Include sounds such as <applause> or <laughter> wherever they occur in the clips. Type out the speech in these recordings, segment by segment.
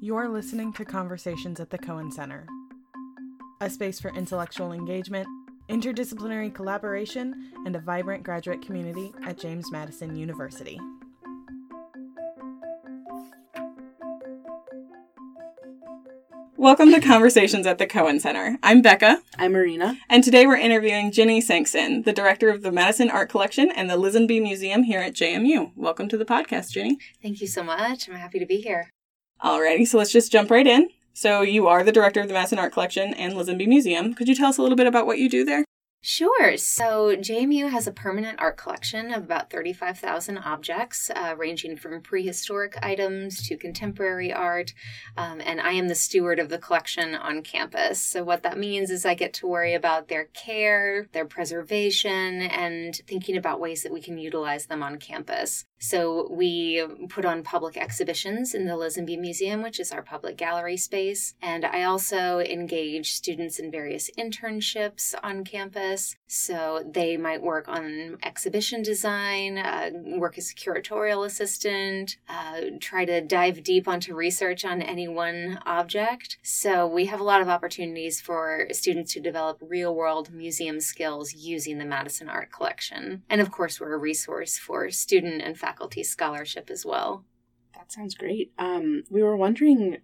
You're listening to Conversations at the Cohen Center, a space for intellectual engagement, interdisciplinary collaboration, and a vibrant graduate community at James Madison University. Welcome to Conversations at the Cohen Center. I'm Becca. I'm Marina. And today we're interviewing Ginny Soenksen, the director of the Madison Art Collection and the Lisanby Museum here at JMU. Welcome to the podcast, Ginny. Thank you so much. I'm happy to be here. Alrighty, so let's just jump right in. So you are the director of the Madison Art Collection and Lisanby Museum. Could you tell us a little bit about what you do there? Sure. So JMU has a permanent art collection of about 35,000 objects, uh, ranging from prehistoric items to contemporary art. Um, and I am the steward of the collection on campus. So, what that means is I get to worry about their care, their preservation, and thinking about ways that we can utilize them on campus. So we put on public exhibitions in the Lisanby Museum, which is our public gallery space. And I also engage students in various internships on campus. So they might work on exhibition design, uh, work as a curatorial assistant, uh, try to dive deep onto research on any one object. So we have a lot of opportunities for students to develop real world museum skills using the Madison Art Collection. And of course, we're a resource for student and faculty scholarship as well. That sounds great. Um, we were wondering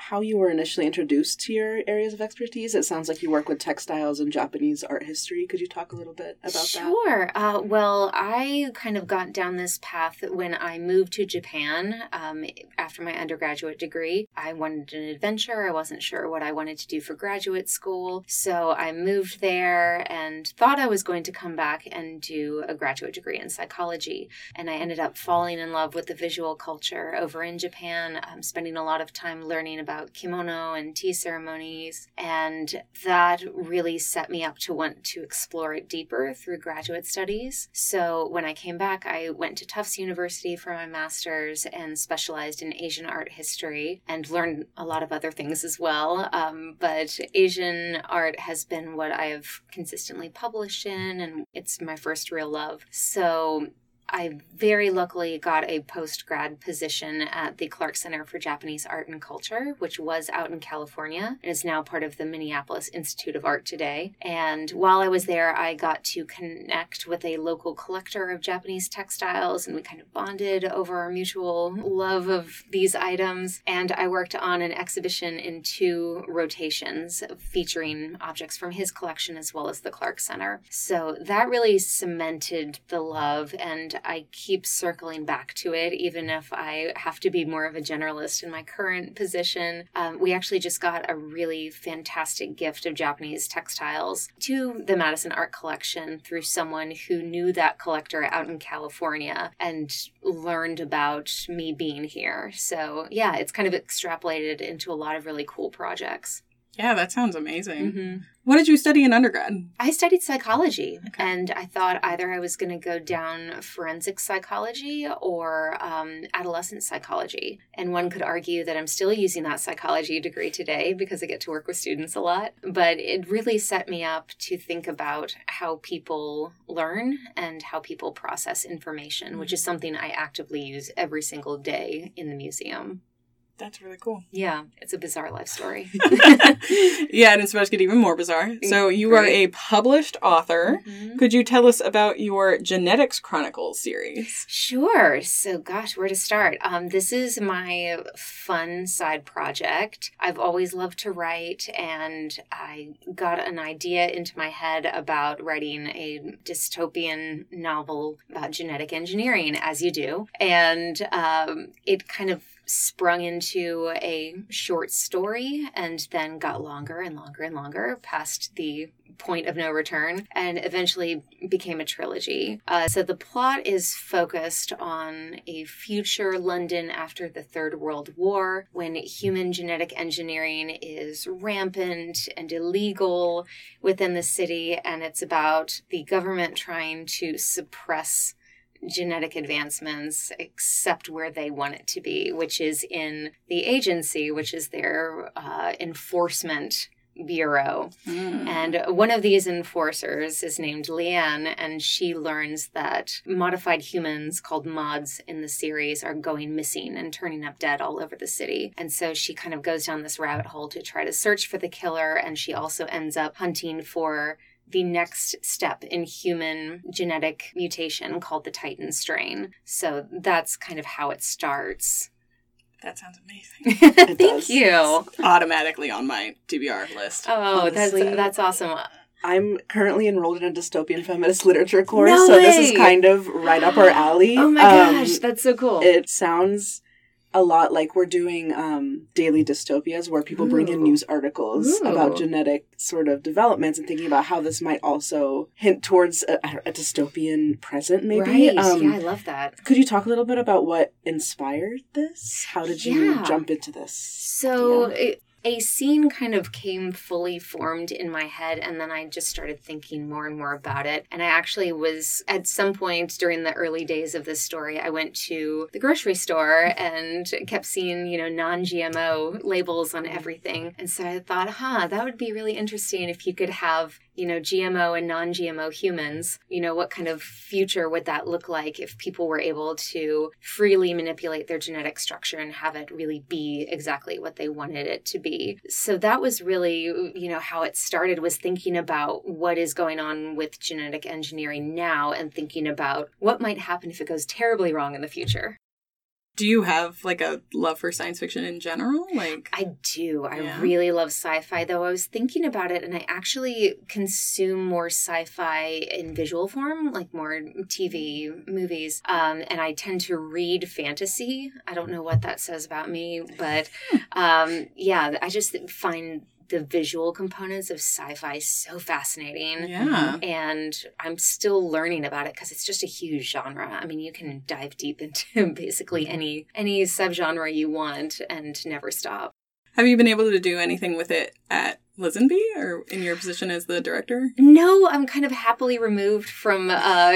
how you were initially introduced to your areas of expertise. It sounds like you work with textiles and Japanese art history. Could you talk a little bit about sure. that? Sure. Uh, well, I kind of got down this path when I moved to Japan um, after my undergraduate degree. I wanted an adventure. I wasn't sure what I wanted to do for graduate school. So I moved there and thought I was going to come back and do a graduate degree in psychology. And I ended up falling in love with the visual culture over in Japan, um, spending a lot of time learning about about kimono and tea ceremonies. And that really set me up to want to explore it deeper through graduate studies. So when I came back, I went to Tufts University for my master's and specialized in Asian art history and learned a lot of other things as well. Um, but Asian art has been what I've consistently published in, and it's my first real love. So I very luckily got a post grad position at the Clark Center for Japanese Art and Culture, which was out in California and is now part of the Minneapolis Institute of Art today. And while I was there, I got to connect with a local collector of Japanese textiles, and we kind of bonded over our mutual love of these items. And I worked on an exhibition in two rotations featuring objects from his collection as well as the Clark Center. So that really cemented the love and I keep circling back to it, even if I have to be more of a generalist in my current position. Um, we actually just got a really fantastic gift of Japanese textiles to the Madison Art Collection through someone who knew that collector out in California and learned about me being here. So, yeah, it's kind of extrapolated into a lot of really cool projects. Yeah, that sounds amazing. Mm-hmm. What did you study in undergrad? I studied psychology, okay. and I thought either I was going to go down forensic psychology or um, adolescent psychology. And one could argue that I'm still using that psychology degree today because I get to work with students a lot. But it really set me up to think about how people learn and how people process information, mm-hmm. which is something I actively use every single day in the museum. That's really cool. Yeah, it's a bizarre life story. <laughs> <laughs> yeah, and it's about to get even more bizarre. So you are a published author. Mm-hmm. Could you tell us about your Genetics Chronicles series? Sure. So, gosh, where to start? Um, this is my fun side project. I've always loved to write, and I got an idea into my head about writing a dystopian novel about genetic engineering, as you do, and um, it kind of sprung into a short story and then got longer and longer and longer past the point of no return and eventually became a trilogy. Uh, so the plot is focused on a future London after the Third World War when human genetic engineering is rampant and illegal within the city, and it's about the government trying to suppress genetic advancements except where they want it to be, which is in the agency, which is their uh, enforcement Bureau. Mm. And one of these enforcers is named Leanne, and she learns that modified humans called mods in the series are going missing and turning up dead all over the city. And so she kind of goes down this rabbit hole to try to search for the killer, and she also ends up hunting for the next step in human genetic mutation called the Titan strain. So that's kind of how it starts. that sounds amazing. <laughs> Thank does. you. Automatically on my TBR list. Oh, Honestly. that's that's awesome. I'm currently enrolled in a dystopian feminist literature course, No so this is kind of right up our alley. Oh my Um, gosh, that's so cool. It sounds a lot like we're doing um, daily dystopias where people bring in news articles Ooh. about genetic sort of developments and thinking about how this might also hint towards a, a dystopian present, maybe. Right. Um, yeah, I love that. Could you talk a little bit about what inspired this? How did you Yeah. jump into this? So it, a scene kind of came fully formed in my head, and then I just started thinking more and more about it. And I actually was at some point during the early days of this story, I went to the grocery store and kept seeing, you know, non GMO labels on everything. And so I thought, huh, that would be really interesting if you could have you know, GMO and non GMO humans, you know, what kind of future would that look like if people were able to freely manipulate their genetic structure and have it really be exactly what they wanted it to be? So that was really, you know, how it started was thinking about what is going on with genetic engineering now and thinking about what might happen if it goes terribly wrong in the future. Do you have like a love for science fiction in general? Like I do. I Yeah. really love sci fi, though I was thinking about it and I actually consume more sci fi in visual form, like more TV, movies. Um, and I tend to read fantasy. I don't know what that says about me, but um, yeah, I just find the visual components of sci fi so fascinating yeah. and I'm still learning about it because it's just a huge genre. I mean, you can dive deep <laughs> into basically any any subgenre you want and never stop. Have you been able to do anything with it at Lisanby or in your position as the director? No, I'm kind of happily removed from uh,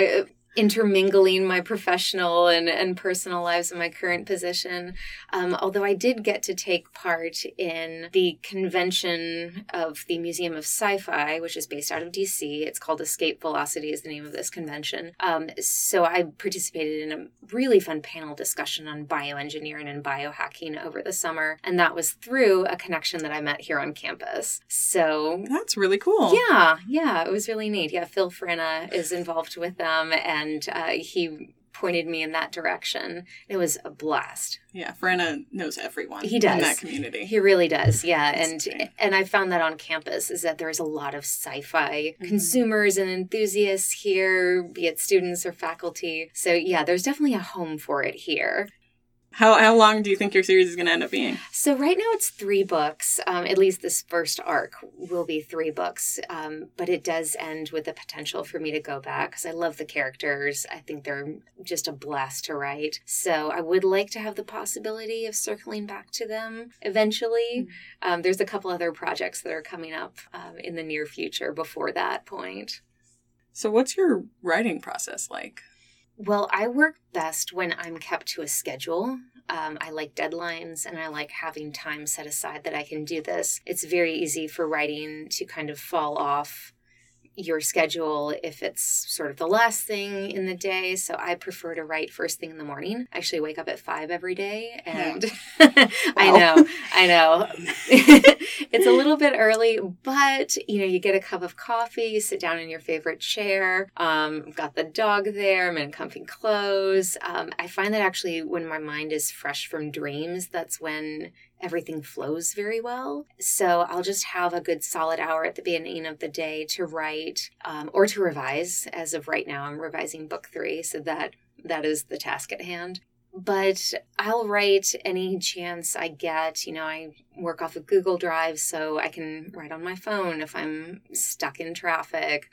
intermingling my professional and, and personal lives in my current position. Um, although I did get to take part in the convention of the Museum of Sci-Fi, which is based out of DC. It's called Escape Velocity is the name of this convention. Um, so I participated in a really fun panel discussion on bioengineering and biohacking over the summer. And that was through a connection that I met here on campus. So That's really cool. yeah, yeah, it was really neat. Yeah, Phil Frana is involved with them, and uh, he pointed me in that direction. It was a blast. Yeah, Frana knows everyone He does. in that community. He really does. Yeah, That's and great. and I found that on campus is that there's a lot of sci-fi Mhm. consumers and enthusiasts here, be it students or faculty. So yeah, there's definitely a home for it here. How how long do you think your series is going to end up being? So right now it's three books. Um, at least this first arc will be three books, um, but it does end with the potential for me to go back because I love the characters. I think they're just a blast to write. So I would like to have the possibility of circling back to them eventually. Um, there's a couple other projects that are coming up um, in the near future before that point. So what's your writing process like? Well, I work best when I'm kept to a schedule. Um, I like deadlines and I like having time set aside that I can do this. It's very easy for writing to kind of fall off your schedule if it's sort of the last thing in the day. So I prefer to write first thing in the morning. I actually wake up at five every day and <laughs> <laughs> I know, I know. <laughs> it's a little bit early, but you know, you get a cup of coffee, you sit down in your favorite chair. Um, got the dog there. I'm in comfy clothes. Um, I find that actually, when my mind is fresh from dreams, that's when everything flows very well. So I'll just have a good solid hour at the beginning of the day to write um, or to revise. As of right now, I'm revising book three, so that that is the task at hand but I'll write any chance I get. You know, I work off of Google Drive, so I can write on my phone if I'm stuck in traffic.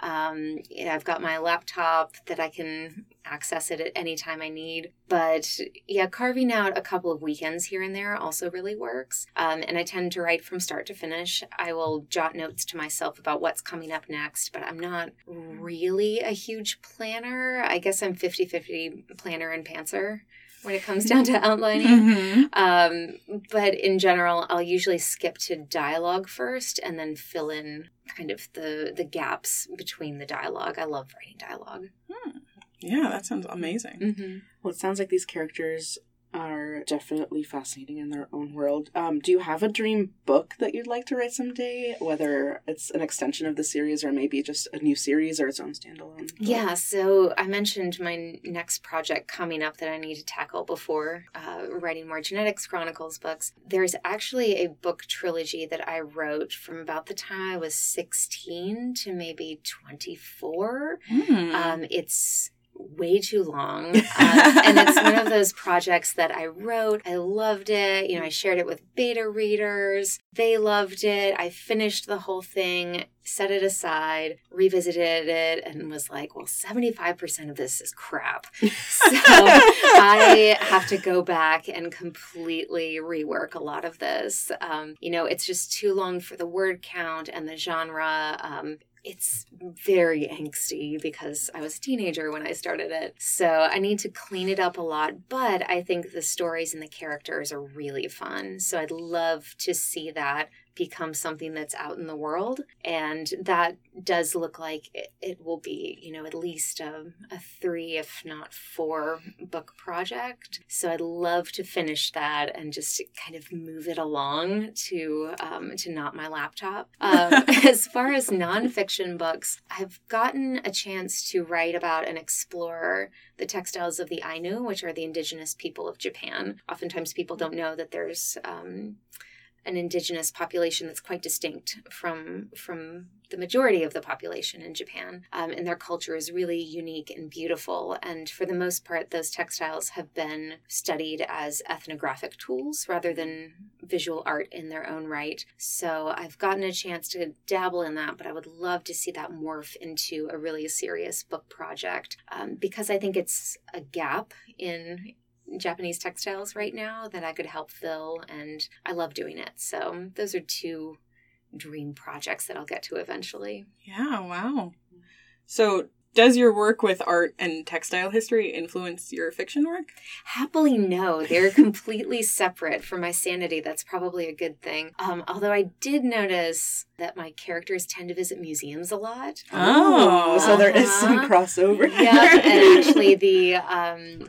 Um, I've got my laptop that I can access it at any time I need. But yeah, carving out a couple of weekends here and there also really works. Um, and I tend to write from start to finish. I will jot notes to myself about what's coming up next, but I'm not really a huge planner. I guess I'm 50 50 planner and pantser. When it comes <laughs> down to outlining. Mhm. Um, but in general, I'll usually skip to dialogue first and then fill in kind of the the gaps between the dialogue. I love writing dialogue. Yeah, that sounds amazing. Mm-hmm. Well, it sounds like these characters are definitely fascinating in their own world. Um, do you have a dream book that you'd like to write someday? Whether it's an extension of the series or maybe just a new series or its own standalone? book? Yeah, so I mentioned my next project coming up that I need to tackle before uh, writing more genetics chronicles books. There's actually a book trilogy that I wrote from about the time I was 16 to maybe 24. Hmm. Um, it's way too long. Uh, and it's one of <laughs> those projects that I wrote. I loved it. You know, I shared it with beta readers. They loved it. I finished the whole thing, set it aside, revisited it, and was like, well, 75% of this is crap. So <laughs> I have to go back and completely rework a lot of this. Um, you know, it's just too long for the word count and the genre. Um, it's very angsty because I was a teenager when I started it. So I need to clean it up a lot, but I think the stories and the characters are really fun. So I'd love to see that become something that's out in the world. And that does look like it, it will be, you know, at least a, a three, if not four book project. So I'd love to finish that and just kind of move it along to um, to not my laptop. <laughs> Um, as far as nonfiction books, I've gotten a chance to write about and explore the textiles of the Ainu, which are the indigenous people of Japan. Oftentimes, people don't know that there's um, an indigenous population that's quite distinct from from the majority of the population in Japan, um, and their culture is really unique and beautiful. And for the most part, those textiles have been studied as ethnographic tools rather than visual art in their own right. So I've gotten a chance to dabble in that, but I would love to see that morph into a really serious book project um, because I think it's a gap in Japanese textiles right now that I could help fill, and I love doing it. So those are two dream projects that I'll get to eventually. Yeah, wow. So, does your work with art and textile history influence your fiction work? Happily, no. They're <laughs> completely separate from my sanity. That's probably a good thing. Um, although I did notice that my characters tend to visit museums a lot. Oh, so there is some Uh-huh. crossover. yeah, and <laughs> actually the um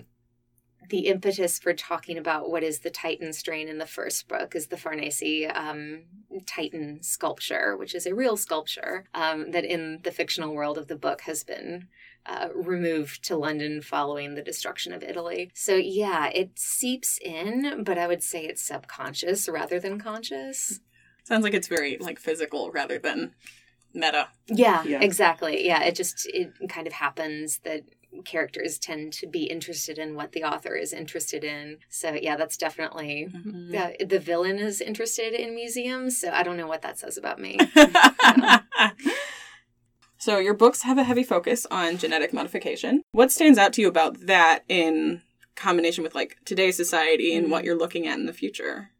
the impetus for talking about what is the Titan strain in the first book is the Farnese um, Titan sculpture, which is a real sculpture um, that in the fictional world of the book has been uh, removed to London following the destruction of Italy. So, yeah, it seeps in, but I would say it's subconscious rather than conscious. Sounds like it's very like physical rather than meta. Yeah, Yeah. exactly. Yeah, it just it kind of happens that characters tend to be interested in what the author is interested in. So yeah, that's definitely Mhm. yeah, the villain is interested in museums, so I don't know what that says about me. <laughs> so, your books have a heavy focus on genetic modification. What stands out to you about that in combination with like today's society and what you're looking at in the future?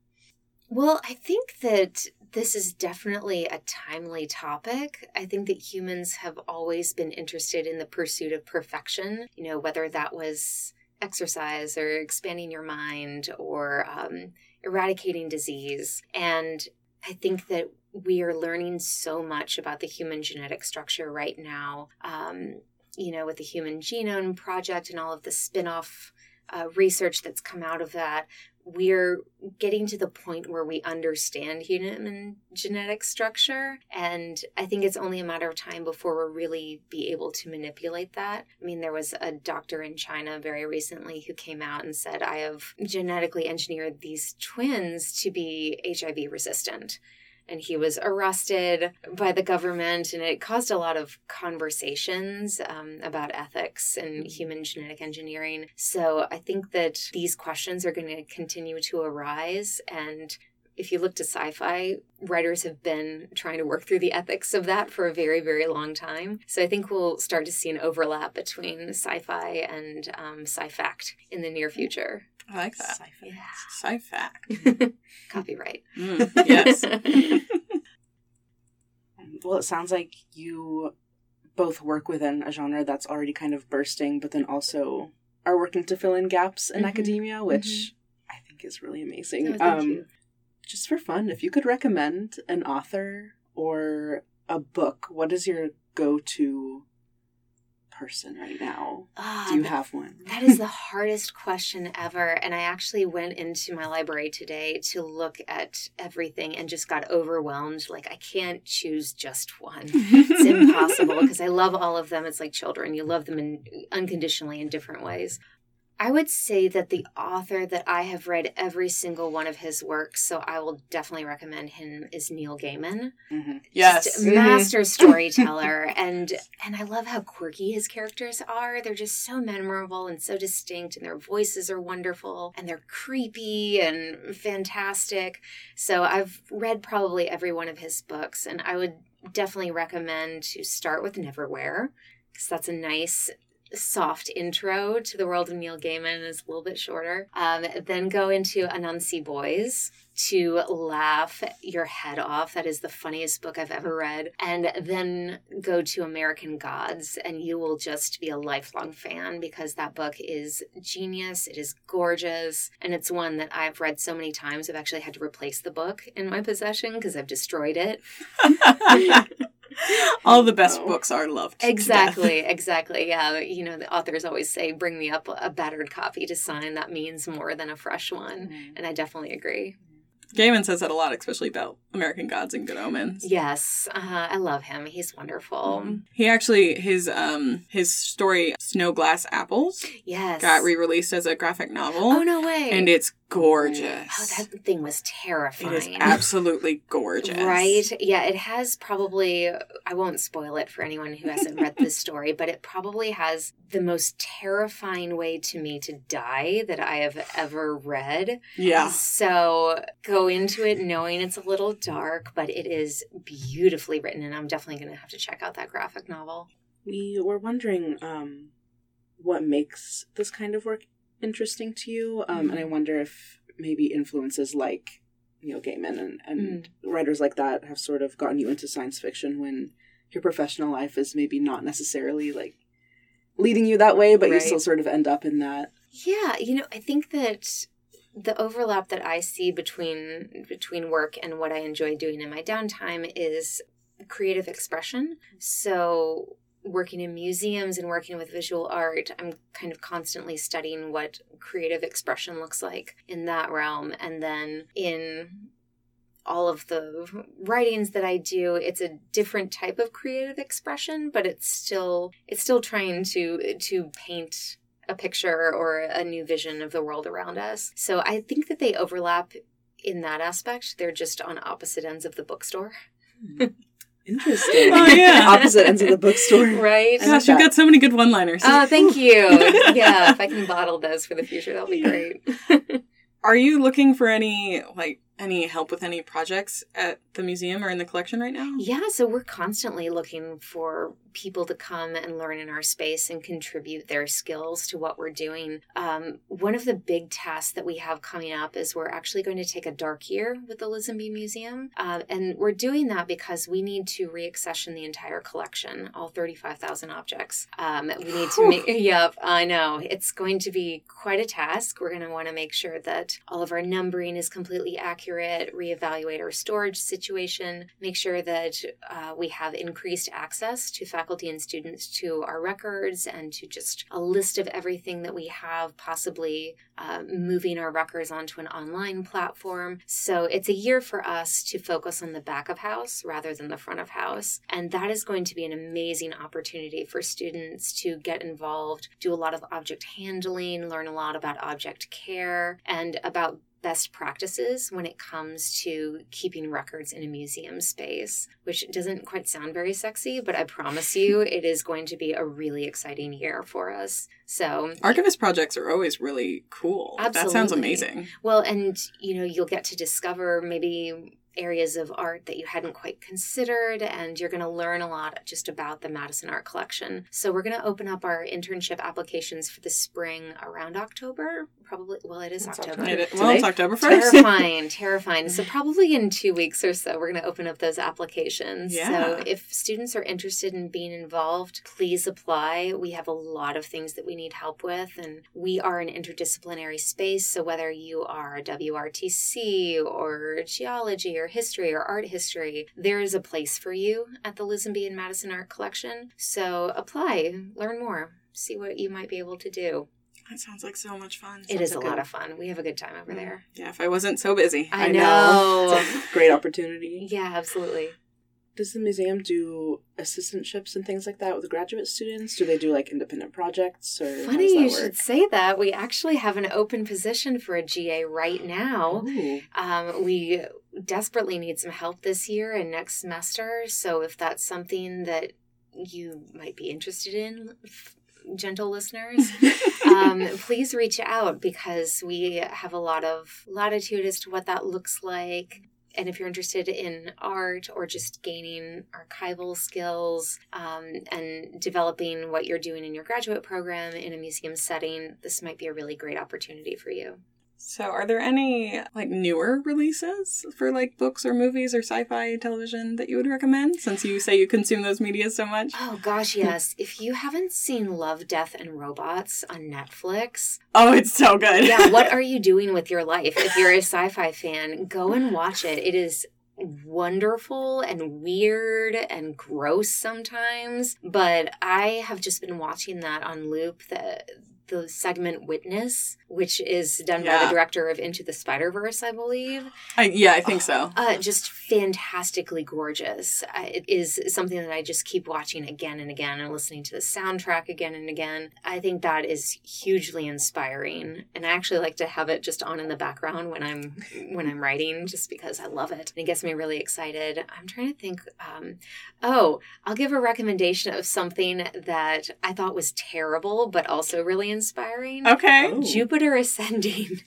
Well, I think that this is definitely a timely topic. I think that humans have always been interested in the pursuit of perfection, you know, whether that was exercise or expanding your mind or um, eradicating disease. And I think that we are learning so much about the human genetic structure right now. Um, you know, with the Human Genome Project and all of the spin off uh, research that's come out of that, we're getting to the point where we understand human genetic structure. And I think it's only a matter of time before we'll really be able to manipulate that. I mean, there was a doctor in China very recently who came out and said, I have genetically engineered these twins to be HIV resistant and he was arrested by the government and it caused a lot of conversations um, about ethics and human genetic engineering. So i think that these questions are going to continue to arise and if you look to sci-fi writers have been trying to work through the ethics of that for a very very long time so i think we'll start to see an overlap between sci-fi and um, sci-fact in the near future I like that. Sci-fi. yeah Sci-fact. <laughs> copyright Mm, <laughs> yes. <laughs> Well, it sounds like you both work within a genre that's already kind of bursting, but then also are working to fill in gaps in Mhm. academia, which I think is really amazing. Oh, um, you. Just for fun, if you could recommend an author or a book, what is your go-to person right now? Ah, Do you have one? That is the <laughs> hardest question ever. And I actually went into my library today to look at everything and just got overwhelmed. Like, I can't choose just one. It's <laughs> impossible because I love all of them. It's like children, you love them in, unconditionally in different ways. I would say that the author that I have read every single one of his works, so I will definitely recommend him, is Neil Gaiman. Mhm. yes. Just a master <laughs> storyteller and and I love how quirky his characters are. They're just so memorable and so distinct and their voices are wonderful and they're creepy and fantastic. So I've read probably every one of his books and I would definitely recommend to start with Neverwhere because that's a nice soft intro to the world of Neil Gaiman is a little bit shorter. Um, then go into Anansi Boys to laugh your head off. That is the funniest book I've ever read. And then go to American Gods, and you will just be a lifelong fan because that book is genius. It is gorgeous. And it's one that I've read so many times. I've actually had to replace the book in my possession because I've destroyed it. <laughs> <laughs> All the best Oh. books are loved. Exactly, <laughs> exactly. Yeah, you know, the authors always say, bring me up a battered copy to sign. That means more than a fresh one. Mhm. And I definitely agree. Gaiman says that a lot, especially about American Gods and Good Omens. Yes, uh, I love him. He's wonderful. He actually his um his story Snow Glass Apples Yes. got re-released as a graphic novel. Oh, no way. And it's gorgeous. Oh, that thing was terrifying. is absolutely gorgeous. Right? Yeah, it has probably, I won't spoil it for anyone who hasn't read this <laughs> story, but it probably has the most terrifying way to me to die that I have ever read. Yeah. So go into it knowing it's a little dark, but it is beautifully written, and I'm definitely going to have to check out that graphic novel. We were wondering um, what makes this kind of work interesting to you, um, and I wonder if maybe influences like Neil Gaiman and, and writers like that have sort of gotten you into science fiction when your professional life is maybe not necessarily like leading you that way, but you still sort of end up in that. Yeah, you know, I think that the overlap that I see between between work and what I enjoy doing in my downtime is creative expression. So working in museums and working with visual art, I'm kind of constantly studying what creative expression looks like in that realm and then in all of the writings that I do, it's a different type of creative expression, but it's still it's still trying to to paint a picture or a new vision of the world around us. So I think that they overlap in that aspect. They're just on opposite ends of the bookstore. Hmm. <laughs> Interesting. Oh, yeah. <laughs> Opposite ends of the bookstore. Right? Gosh, you've that. got so many good one-liners. Oh, thank you. <laughs> yeah, if I can bottle those for the future, that'll be great. Are you looking for any like any help with any projects at the museum or in the collection right now? Yeah, so we're constantly looking for people to come and learn in our space and contribute their skills to what we're doing. Um, one of the big tasks that we have coming up is we're actually going to take a dark year with the Lisanby Museum. Uh, and we're doing that because we need to reaccession the entire collection, all 35,000 objects. Um, we need to make, <laughs> yep, I know. It's going to be quite a task. We're going to want to make sure that all of our numbering is completely accurate, reevaluate our storage situation, make sure that uh, we have increased access to faculty and students to our records and to just a list of everything that we have, possibly uh, moving our records onto an online platform. So it's a year for us to focus on the back of house rather than the front of house. And that is going to be an amazing opportunity for students to get involved, do a lot of object handling, learn a lot about object care, and about best practices when it comes to keeping records in a museum space, which doesn't quite sound very sexy, but I promise you <laughs> it is going to be a really exciting year for us. So, Archivist projects are always really cool. That sounds amazing. well, and you know, you'll get to discover maybe areas of art that you hadn't quite considered, and you're going to learn a lot just about the Madison Art Collection. So, we're going to open up our internship applications for the spring around October, probably. Well, it is It's October. October. It- well, it's October 1st. terrifying terrifying so <laughs> probably in two weeks or so we're going to open up those applications Yeah. so if students are interested in being involved please apply we have a lot of things that we need help with and we are an interdisciplinary space so whether you are wrtc or geology or history or art history there is a place for you at the lisanby and madison art collection so apply learn more see what you might be able to do That sounds like so much fun. it is a like lot of fun we have a good time over there Yeah, if I wasn't so busy. I I know. know. It's <laughs> a <laughs> great opportunity. Yeah, absolutely. Does the museum do assistantships and things like that with graduate students? Do they do like independent projects or how Funny does you work? should say that. We actually have an open position for a GA right now. Um, we desperately need some help this year and next semester. So if that's something that you might be interested in, f- gentle listeners, <laughs> um, please reach out because we have a lot of latitude as to what that looks like. And if you're interested in art or just gaining archival skills um, and developing what you're doing in your graduate program in a museum setting, this might be a really great opportunity for you. So, are there any like newer releases for like books or movies or sci-fi television that you would recommend? Since you say you consume those media so much. Oh gosh, yes. if you haven't seen Love, Death, and Robots on Netflix, Oh, it's so good. yeah, <laughs> what are you doing with your life? If you're a sci fi fan, go and watch it. It is wonderful and weird and gross sometimes, but I have just been watching that on loop. The the segment Witness, which is done by the director of Into the Spider Verse, I believe. I, yeah, I think so. Uh, just fantastically gorgeous. Uh, it is something that I just keep watching again and again and listening to the soundtrack again and again. I think that is hugely inspiring, and I actually like to have it just on in the background when I'm when I'm writing, just because I love it. And it gets me really excited. I'm trying to think. Um, oh, I'll give a recommendation of something that I thought was terrible, but also really inspiring. Okay. Jupiter Ascending.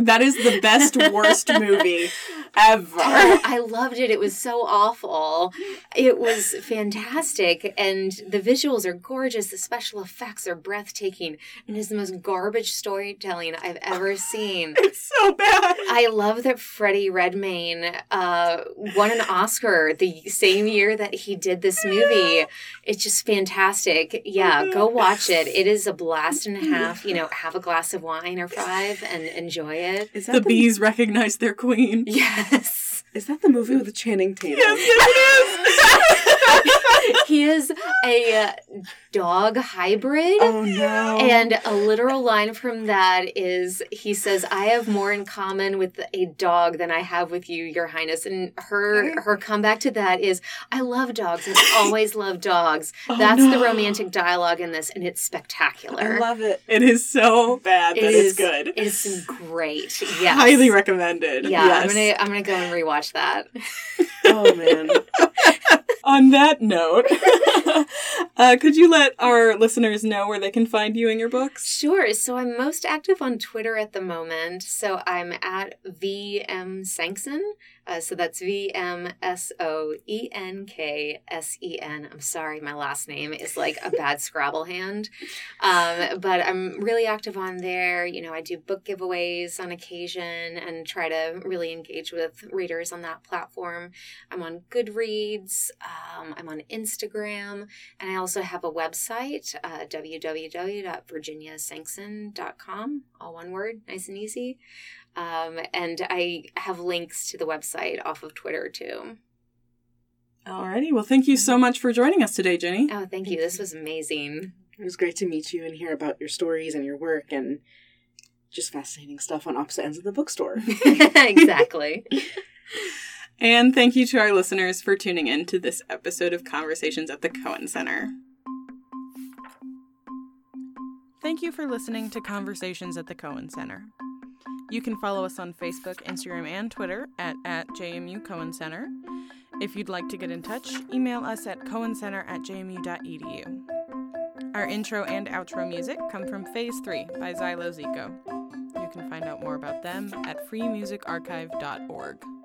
That is the best worst movie ever. <laughs> Oh, I loved it. It was so awful. It was fantastic. And the visuals are gorgeous. The special effects are breathtaking. And it's the most garbage storytelling I've ever <laughs> seen. It's so bad. I love that Freddie Redmayne uh, won an Oscar the same year that he did this movie. It's just fantastic. Yeah, go watch it. It is a blast and a <laughs> half. You know, have a glass of wine or five and enjoy it. Is that The bees recognize their queen. Yes. Is that the movie with the Channing Tatum? Yes, it is. <laughs> <laughs> he is a uh, dog hybrid. Oh no. And a literal line from that is he says, I have more in common with a dog than I have with you, Your Highness. And her her comeback to that is, I love dogs. I've <laughs> always loved dogs. Oh, That's the romantic dialogue in this, and it's spectacular. I love it. it is so bad that It it's is- good. It's great. <laughs> Yes. Highly recommended. Yeah, Yes. I'm gonna I'm gonna go and rewatch that. Oh man. On that note, <laughs> uh, could you let our listeners know where they can find you and your books? Sure. So I'm most active on Twitter at the moment. So I'm at VM Soenksen. Uh, so that's V M S O E N K S E N. I'm sorry, my last name is like a bad Scrabble hand. Um, but I'm really active on there. You know, I do book giveaways on occasion and try to really engage with readers on that platform. I'm on Goodreads. Um, I'm on Instagram. And I also have a website, uh, www.virginiasoenksen.com, all one word, nice and easy. Um, and I have links to the website off of Twitter too. Alrighty. Well, thank you so much for joining us today, Jenny. Oh, thank you. This was amazing. It was great to meet you and hear about your stories and your work and just fascinating stuff on opposite ends of the bookstore. <laughs> exactly. <laughs> And thank you to our listeners for tuning in to this episode of Conversations at the Cohen Center. Thank you for listening to Conversations at the Cohen Center. You can follow us on Facebook, Instagram, and Twitter at, at JMU Cohen Center. If you'd like to get in touch, email us at cohencenter at jmu.edu. Our intro and outro music come from Phase 3 by Xylo Ziko. You can find out more about them at freemusicarchive.org.